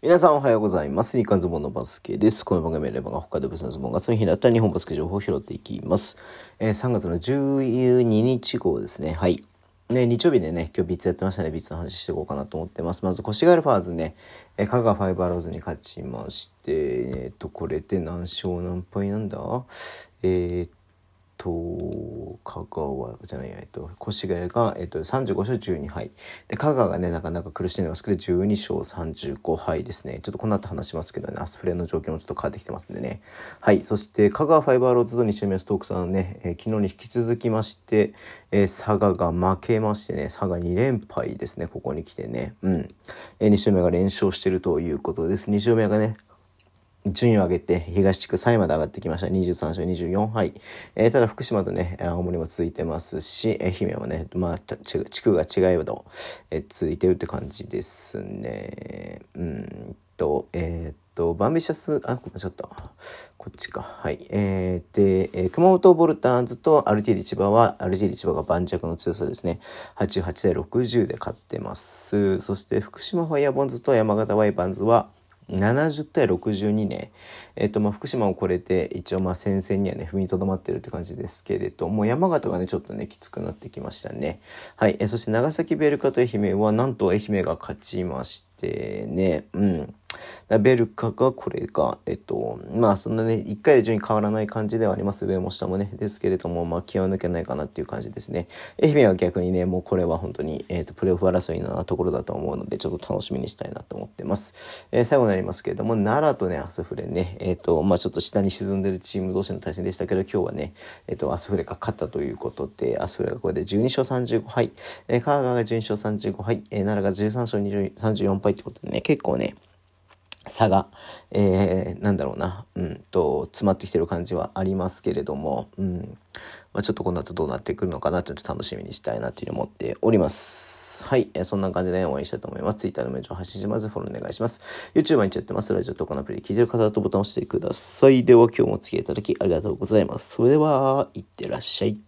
皆さんおはようございます。日刊ズボンのバスケです。この番組はレバが北海道別のズボンがその日だったら日本バスケ情報を拾っていきます。えー、3月の12日号ですね。はい。ね、日曜日でね、今日ビッツやってましたね。ビッツの話していこうかなと思ってます。まず、コシガルファーズね、えー、香川ファイバーローズに勝ちまして、えっ、と、これで何勝何敗なんだ？えー、と香川じゃないえっと越谷が、えっと、35勝12敗。で香川がねなかなか苦しんでますけど12勝35敗ですね。ちょっとこの後話しますけどね。アスフレの状況もちょっと変わってきてますんでね。はい。そして香川ファイバーローズと西宮ストークさんね、えー、昨日に引き続きまして、えー、佐賀が負けましてね佐賀2連敗ですね。ここに来てね。うん、えー、西宮が連勝してるということです。西宮がね順位を上げて東地区3位まで上がってきました。23勝24敗。えー、ただ福島とね、青森も続いてますし、愛媛はね、まあ、地区が違いど、えー、続いてるって感じですね。うんと、えー、っと、バンビシャス、あ、ちょっと、こっちか。はい。えー、で、えー、熊本ボルターズとアルティリ千葉は、アルティリ千葉が盤石の強さですね。88対60で勝ってます。そして福島ファイアボンズと山形ワイパンズは、70対62ね、えっ、と、まあ、福島を超えて、一応、まあ、戦線にはね、踏みとどまってるって感じですけれども、山形がね、ちょっとね、きつくなってきましたね。はい。えそして、長崎ベルカと愛媛は、なんと愛媛が勝ちましてね、うん。ベルカがこれが、えっと、まあそんなね、1回で順位変わらない感じではあります。上も下もね。ですけれども、まあ気を抜けないかなっていう感じですね。愛媛は逆にね、もうこれは本当に、えっ、と、プレーオフ争いなところだと思うので、ちょっと楽しみにしたいなと思ってます。えー、最後になりますけれども、奈良とね、アスフレね、えっ、と、まあちょっと下に沈んでるチーム同士の対戦でしたけど、今日はね、えっ、と、アスフレが勝ったということで、アスフレがこれで12勝35敗、えー、香川が12勝35敗、えー、奈良が13勝20 34敗ってことでね、結構ね、差が、えー、なんだろうな、うんと、詰まってきてる感じはありますけれども、うん、まあ、ちょっとこの後どうなってくるのかなというと楽しみにしたいなというふうに思っております。はい。えー、そんな感じで応援したいと思います。Twitter のメールを発信します。フォローお願いします。YouTube 毎日やってます。ラジオとかのアプリ聞いてる方とボタンを押してください。では今日もお付き合いいただきありがとうございます。それでは、いってらっしゃい。